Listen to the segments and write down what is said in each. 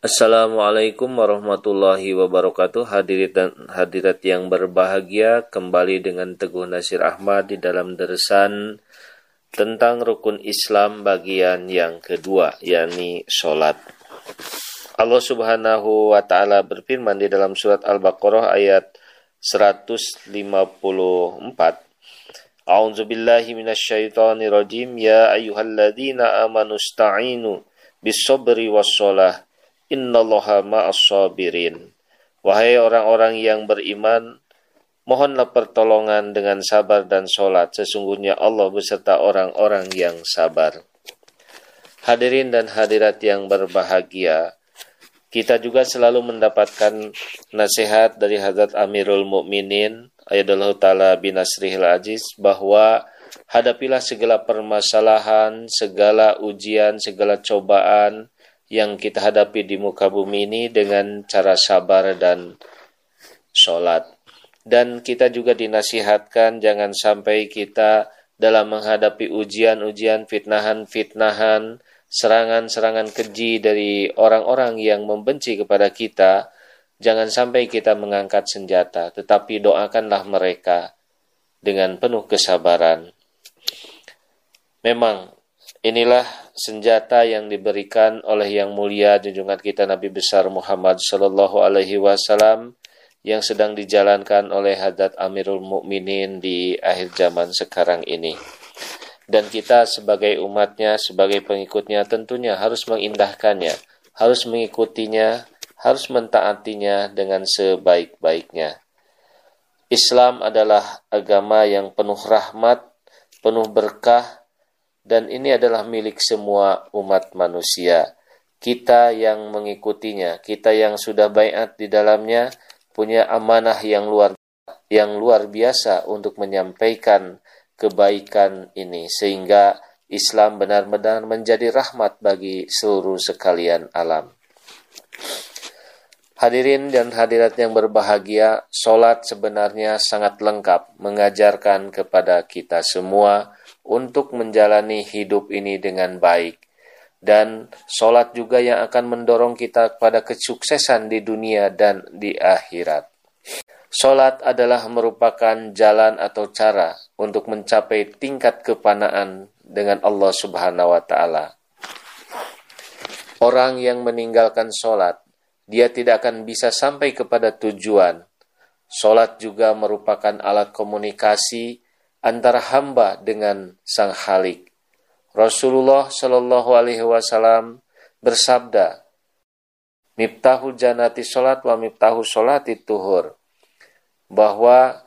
Assalamualaikum warahmatullahi wabarakatuh. Hadirat dan hadirat yang berbahagia Kembali dengan Teguh Nasir Ahmad Di dalam deresan Tentang rukun Islam bagian yang kedua yakni sholat. Allah subhanahu wa ta'ala berfirman Di dalam surat Al-Baqarah ayat 154 A'udzu billahi minasyaitonir rajim ya ayyuhalladzina amanu sta'inu bis sabri was shalah innallaha ma'as sabirin. Wahai orang-orang yang beriman, mohonlah pertolongan dengan sabar dan sholat. Sesungguhnya Allah beserta orang-orang yang sabar. Hadirin dan hadirat yang berbahagia, kita juga selalu mendapatkan nasihat dari Hadrat Amirul Mukminin Ayatullah Ta'ala bin Asrihil Aziz bahwa hadapilah segala permasalahan, segala ujian, segala cobaan, yang kita hadapi di muka bumi ini dengan cara sabar dan sholat. Dan kita juga dinasihatkan jangan sampai kita dalam menghadapi ujian-ujian, fitnahan-fitnahan, serangan-serangan keji dari orang-orang yang membenci kepada kita, jangan sampai kita mengangkat senjata, tetapi doakanlah mereka dengan penuh kesabaran. Memang inilah senjata yang diberikan oleh yang mulia junjungan kita Nabi besar Muhammad sallallahu alaihi wasallam yang sedang dijalankan oleh Hadat Amirul Mukminin di akhir zaman sekarang ini. Dan kita sebagai umatnya, sebagai pengikutnya tentunya harus mengindahkannya, harus mengikutinya, harus mentaatinya dengan sebaik-baiknya. Islam adalah agama yang penuh rahmat, penuh berkah, dan ini adalah milik semua umat manusia. Kita yang mengikutinya, kita yang sudah bayat di dalamnya, punya amanah yang luar yang luar biasa untuk menyampaikan kebaikan ini sehingga Islam benar-benar menjadi rahmat bagi seluruh sekalian alam. Hadirin dan hadirat yang berbahagia, solat sebenarnya sangat lengkap mengajarkan kepada kita semua untuk menjalani hidup ini dengan baik. Dan sholat juga yang akan mendorong kita pada kesuksesan di dunia dan di akhirat. Sholat adalah merupakan jalan atau cara untuk mencapai tingkat kepanaan dengan Allah Subhanahu wa Ta'ala. Orang yang meninggalkan sholat, dia tidak akan bisa sampai kepada tujuan. Sholat juga merupakan alat komunikasi antara hamba dengan Sang Halik. Rasulullah Shallallahu Alaihi Wasallam bersabda, "Miftahu janati solat wa miftahu solati tuhur," bahwa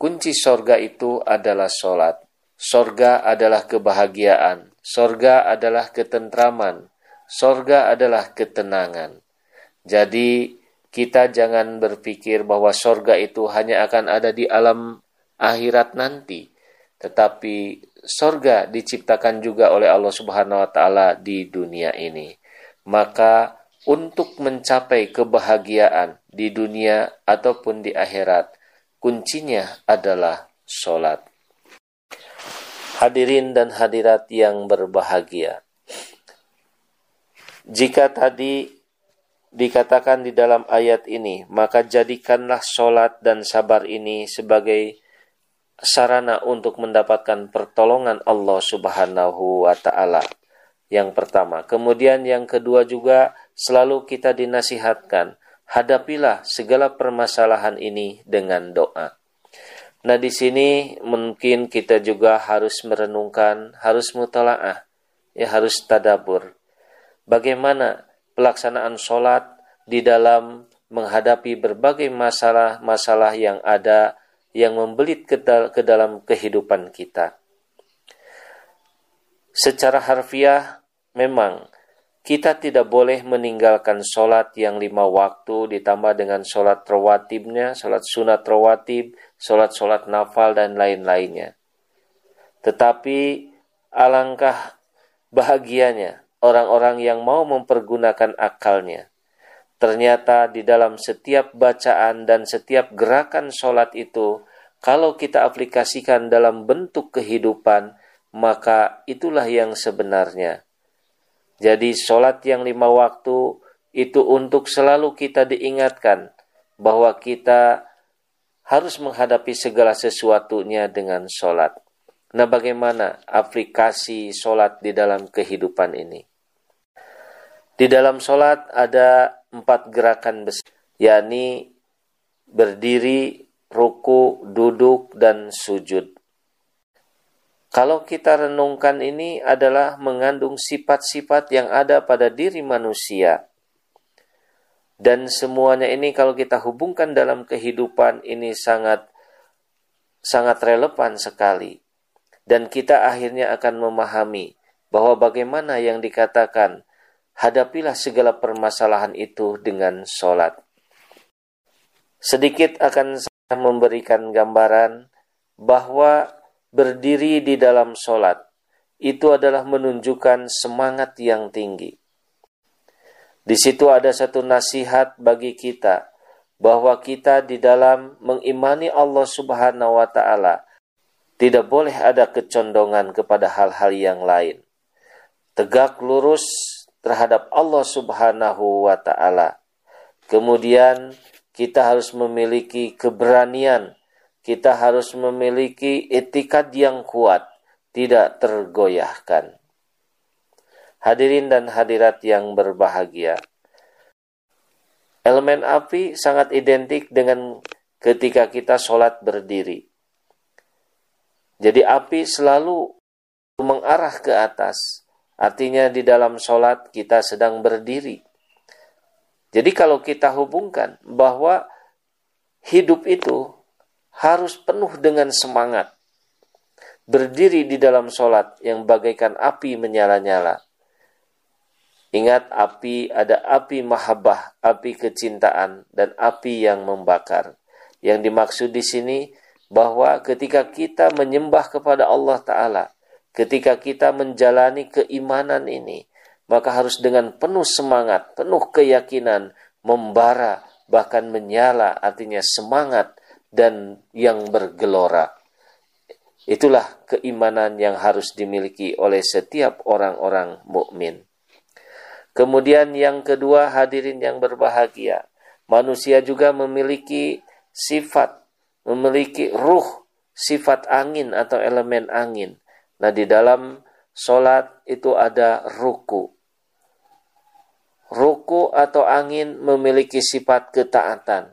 kunci sorga itu adalah solat. Sorga adalah kebahagiaan, sorga adalah ketentraman, sorga adalah ketenangan. Jadi kita jangan berpikir bahwa sorga itu hanya akan ada di alam akhirat nanti. Tetapi sorga diciptakan juga oleh Allah Subhanahu wa taala di dunia ini. Maka untuk mencapai kebahagiaan di dunia ataupun di akhirat, kuncinya adalah solat. Hadirin dan hadirat yang berbahagia. Jika tadi dikatakan di dalam ayat ini, maka jadikanlah solat dan sabar ini sebagai sarana untuk mendapatkan pertolongan Allah Subhanahu wa taala. Yang pertama, kemudian yang kedua juga selalu kita dinasihatkan, hadapilah segala permasalahan ini dengan doa. Nah, di sini mungkin kita juga harus merenungkan, harus mutalaah, ya harus tadabur. Bagaimana pelaksanaan sholat di dalam menghadapi berbagai masalah-masalah yang ada yang membelit ke, dal ke dalam kehidupan kita. Secara harfiah, memang kita tidak boleh meninggalkan sholat yang lima waktu ditambah dengan sholat rawatibnya, sholat sunat rawatib, sholat-sholat nafal, dan lain-lainnya. Tetapi alangkah bahagianya orang-orang yang mau mempergunakan akalnya. Ternyata di dalam setiap bacaan dan setiap gerakan sholat itu kalau kita aplikasikan dalam bentuk kehidupan, maka itulah yang sebenarnya. Jadi sholat yang lima waktu itu untuk selalu kita diingatkan bahwa kita harus menghadapi segala sesuatunya dengan sholat. Nah, bagaimana aplikasi sholat di dalam kehidupan ini? Di dalam sholat ada empat gerakan besar, yakni berdiri, ruku, duduk, dan sujud. Kalau kita renungkan ini adalah mengandung sifat-sifat yang ada pada diri manusia. Dan semuanya ini kalau kita hubungkan dalam kehidupan ini sangat sangat relevan sekali. Dan kita akhirnya akan memahami bahwa bagaimana yang dikatakan hadapilah segala permasalahan itu dengan sholat. Sedikit akan saya memberikan gambaran bahwa berdiri di dalam sholat itu adalah menunjukkan semangat yang tinggi. Di situ ada satu nasihat bagi kita bahwa kita di dalam mengimani Allah Subhanahu wa taala tidak boleh ada kecondongan kepada hal-hal yang lain. Tegak lurus terhadap Allah Subhanahu wa taala. Kemudian kita harus memiliki keberanian, kita harus memiliki etikat yang kuat, tidak tergoyahkan. Hadirin dan hadirat yang berbahagia. Elemen api sangat identik dengan ketika kita sholat berdiri. Jadi api selalu mengarah ke atas. Artinya di dalam sholat kita sedang berdiri. Jadi kalau kita hubungkan bahwa hidup itu harus penuh dengan semangat. Berdiri di dalam sholat yang bagaikan api menyala-nyala. Ingat api ada api mahabbah, api kecintaan dan api yang membakar. Yang dimaksud di sini bahwa ketika kita menyembah kepada Allah taala, ketika kita menjalani keimanan ini, maka harus dengan penuh semangat, penuh keyakinan, membara, bahkan menyala, artinya semangat dan yang bergelora. Itulah keimanan yang harus dimiliki oleh setiap orang-orang mukmin. Kemudian yang kedua hadirin yang berbahagia. Manusia juga memiliki sifat, memiliki ruh, sifat angin atau elemen angin. Nah di dalam sholat itu ada ruku. Ruku atau angin memiliki sifat ketaatan.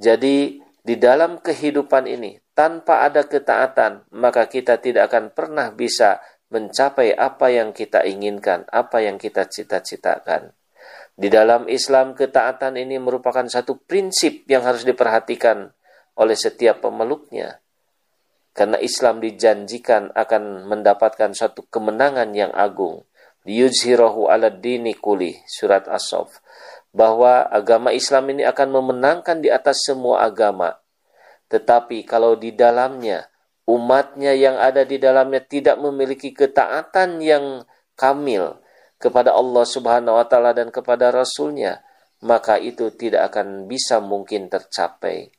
Jadi di dalam kehidupan ini tanpa ada ketaatan maka kita tidak akan pernah bisa mencapai apa yang kita inginkan, apa yang kita cita-citakan. Di dalam Islam, ketaatan ini merupakan satu prinsip yang harus diperhatikan oleh setiap pemeluknya. Karena Islam dijanjikan akan mendapatkan satu kemenangan yang agung. Liyuzhirahu ala dini kuli, surat As-Sof. Bahwa agama Islam ini akan memenangkan di atas semua agama. Tetapi kalau di dalamnya umatnya yang ada di dalamnya tidak memiliki ketaatan yang kamil kepada Allah Subhanahu wa taala dan kepada rasulnya, maka itu tidak akan bisa mungkin tercapai.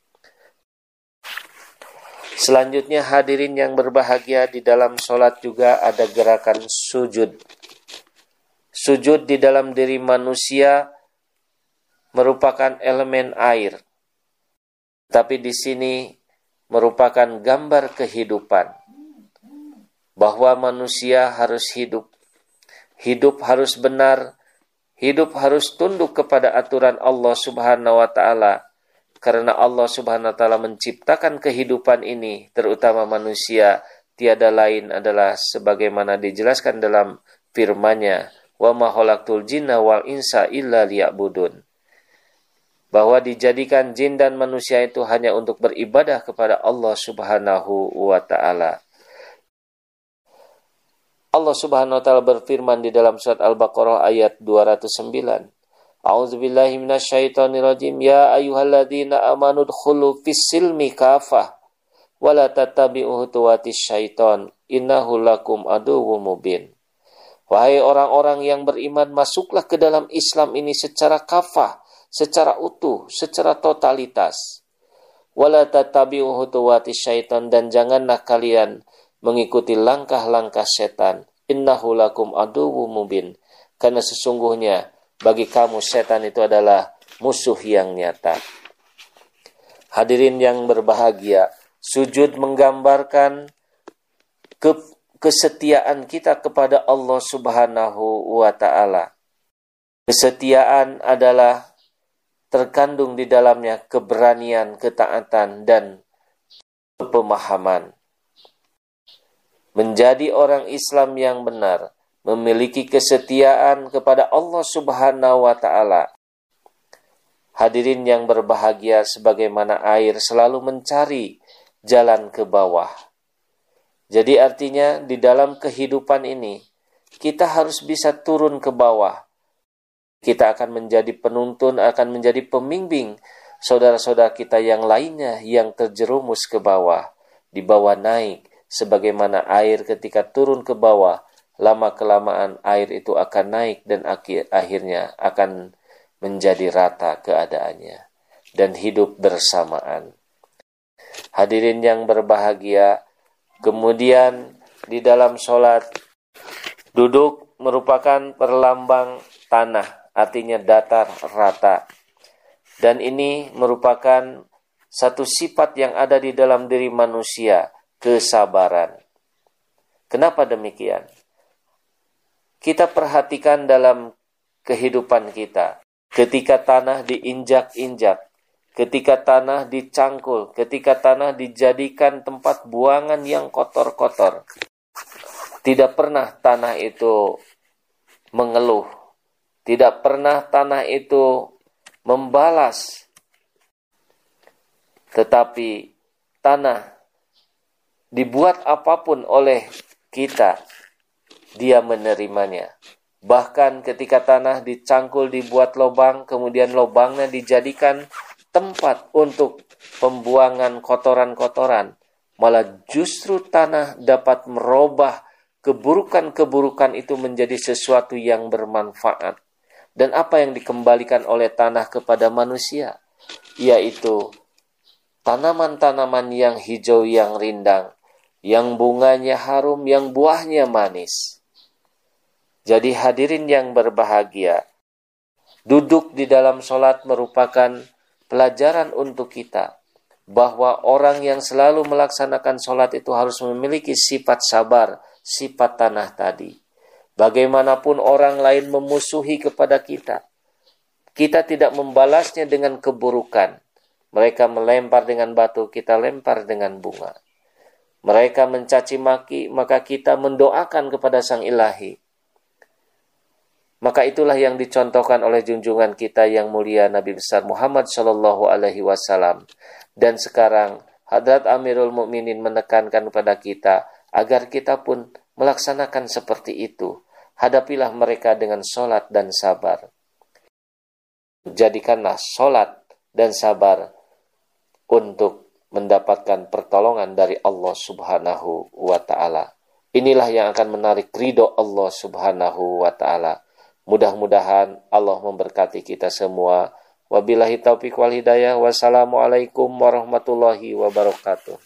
Selanjutnya hadirin yang berbahagia di dalam sholat juga ada gerakan sujud. Sujud di dalam diri manusia merupakan elemen air. Tapi di sini merupakan gambar kehidupan bahwa manusia harus hidup hidup harus benar hidup harus tunduk kepada aturan Allah Subhanahu wa taala karena Allah Subhanahu wa taala menciptakan kehidupan ini terutama manusia tiada lain adalah sebagaimana dijelaskan dalam firman-Nya wa ma khalaqtul jinna wal insa illa liya'budun bahwa dijadikan jin dan manusia itu hanya untuk beribadah kepada Allah Subhanahu wa taala. Allah Subhanahu wa taala berfirman di dalam surat Al-Baqarah ayat 209. A'udzu billahi minasyaitonir rajim. Ya ayyuhalladzina amanu dkhulu fis silmi kafah wa la tattabi'u khutuwatis syaiton. Innahu lakum aduwwum mubin. Wahai orang-orang yang beriman, masuklah ke dalam Islam ini secara kafah, secara utuh, secara totalitas. Wala tatabi'u hutuwati syaitan dan janganlah kalian mengikuti langkah-langkah setan. Innahu lakum aduwu mubin. Karena sesungguhnya bagi kamu setan itu adalah musuh yang nyata. Hadirin yang berbahagia, sujud menggambarkan ke kesetiaan kita kepada Allah Subhanahu wa taala. Kesetiaan adalah terkandung di dalamnya keberanian, ketaatan dan pemahaman. Menjadi orang Islam yang benar, memiliki kesetiaan kepada Allah Subhanahu wa taala. Hadirin yang berbahagia sebagaimana air selalu mencari jalan ke bawah. Jadi artinya di dalam kehidupan ini kita harus bisa turun ke bawah. Kita akan menjadi penuntun, akan menjadi pembimbing saudara-saudara kita yang lainnya yang terjerumus ke bawah, di bawah naik, sebagaimana air ketika turun ke bawah, lama-kelamaan air itu akan naik dan akhir akhirnya akan menjadi rata keadaannya dan hidup bersamaan. Hadirin yang berbahagia, kemudian di dalam sholat duduk merupakan perlambang tanah, artinya datar rata dan ini merupakan satu sifat yang ada di dalam diri manusia, kesabaran. Kenapa demikian? Kita perhatikan dalam kehidupan kita. Ketika tanah diinjak-injak, ketika tanah dicangkul, ketika tanah dijadikan tempat buangan yang kotor-kotor. Tidak pernah tanah itu mengeluh. Tidak pernah tanah itu membalas. Tetapi tanah dibuat apa pun oleh kita, dia menerimanya. Bahkan ketika tanah dicangkul dibuat lubang, kemudian lubangnya dijadikan tempat untuk pembuangan kotoran-kotoran, malah justru tanah dapat merubah keburukan-keburukan itu menjadi sesuatu yang bermanfaat dan apa yang dikembalikan oleh tanah kepada manusia, yaitu tanaman-tanaman yang hijau yang rindang, yang bunganya harum, yang buahnya manis. Jadi hadirin yang berbahagia, duduk di dalam sholat merupakan pelajaran untuk kita bahwa orang yang selalu melaksanakan sholat itu harus memiliki sifat sabar, sifat tanah tadi. Bagaimanapun orang lain memusuhi kepada kita, kita tidak membalasnya dengan keburukan. Mereka melempar dengan batu, kita lempar dengan bunga. Mereka mencaci maki, maka kita mendoakan kepada Sang Ilahi. Maka itulah yang dicontohkan oleh junjungan kita yang mulia Nabi besar Muhammad Shallallahu Alaihi Wasallam. Dan sekarang Hadrat Amirul Mukminin menekankan kepada kita agar kita pun melaksanakan seperti itu hadapilah mereka dengan solat dan sabar. Jadikanlah solat dan sabar untuk mendapatkan pertolongan dari Allah Subhanahu wa Ta'ala. Inilah yang akan menarik ridho Allah Subhanahu wa Ta'ala. Mudah-mudahan Allah memberkati kita semua. Wabillahi taufiq wal hidayah. Wassalamualaikum warahmatullahi wabarakatuh.